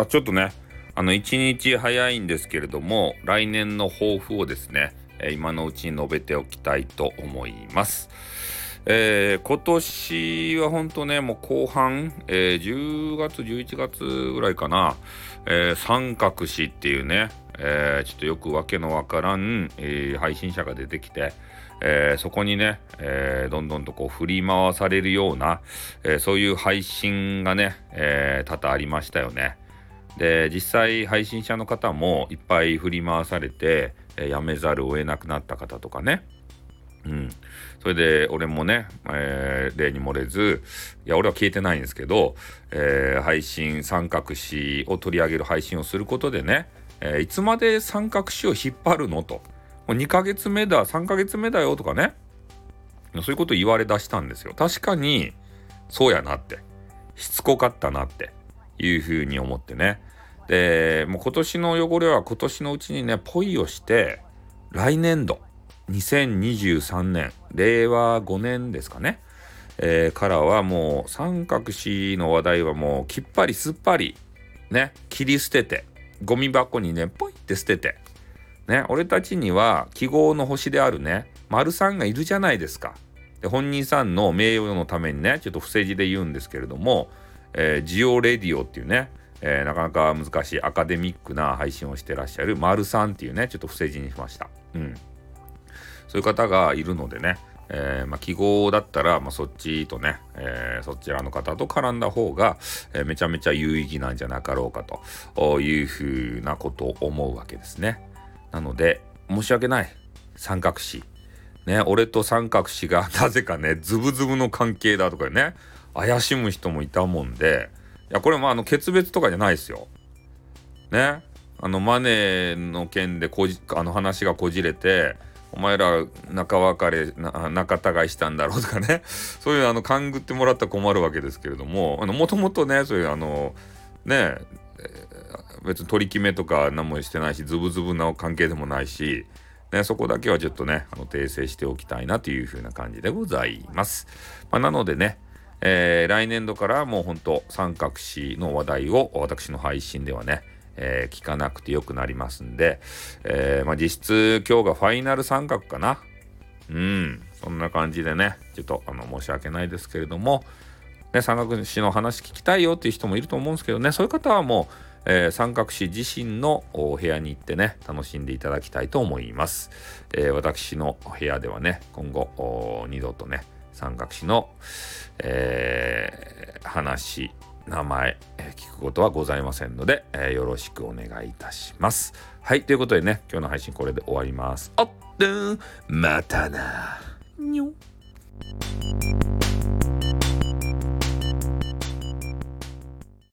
あちょっとねあの1日早いんですけれども来年の抱負をですね今のうちに述べておきたいと思います。えー、今年は本当ね、もう後半、えー、10月、11月ぐらいかな、えー、三角詞っていうね、え、ちょっとよくわけのわからん、え、配信者が出てきて、え、そこにね、え、どんどんとこう振り回されるような、え、そういう配信がね、え、多々ありましたよね。で実際配信者の方もいっぱい振り回されて、えー、辞めざるを得なくなった方とかね。うん、それで俺もね、えー、例に漏れずいや俺は消えてないんですけど、えー、配信三角詞を取り上げる配信をすることでね、えー、いつまで三角詞を引っ張るのと。もう2ヶ月目だ3ヶ月目だよとかね。そういうこと言われだしたんですよ。確かにそうやなって。しつこかったなって。いうふうに思ってね。でもう今年の汚れは今年のうちにねポイをして来年度2023年令和5年ですかね、えー、からはもう三角詞の話題はもうきっぱりすっぱりね切り捨ててゴミ箱にねポイって捨ててね俺たちには記号の星であるね丸さんがいるじゃないですか。で本人さんの名誉のためにねちょっと伏せ字で言うんですけれども、えー、ジオレディオっていうねえー、なかなか難しいアカデミックな配信をしてらっしゃる丸さんっていうねちょっと伏せ字にしました。うんそういう方がいるのでね、えー、まあ、記号だったら、まあ、そっちとね、えー、そちらの方と絡んだ方が、えー、めちゃめちゃ有意義なんじゃなかろうかというふうなことを思うわけですね。なので、申し訳ない。三角詞。ね、俺と三角詞が なぜかね、ズブズブの関係だとかね、怪しむ人もいたもんで、いや、これもあの、決別とかじゃないですよ。ね？あの、マネーの件でこじ、あの話がこじれて、お前ら仲別れ仲違いしたんだろうとかね そういうあの勘ぐってもらったら困るわけですけれどもあのもともとねそういうあのね別に取り決めとか何もしてないしズブズブな関係でもないし、ね、そこだけはちょっとねあの訂正しておきたいなというふうな感じでございます。まあ、なのでねえー、来年度からもうほんと三角詞の話題を私の配信ではねえー、聞かなくてよくなりますんで、えー、まあ、実質今日がファイナル三角かな。うん、そんな感じでね、ちょっとあの申し訳ないですけれども、ね、三角詞の話聞きたいよっていう人もいると思うんですけどね、そういう方はもう、えー、三角詞自身のお部屋に行ってね、楽しんでいただきたいと思います。え、私の部屋ではね、今後、二度とね、三角詞の、えー、話、名前、え、聞くことはございませんので、えー、よろしくお願いいたします。はい、ということでね、今日の配信これで終わります。あっ、またな。にょ。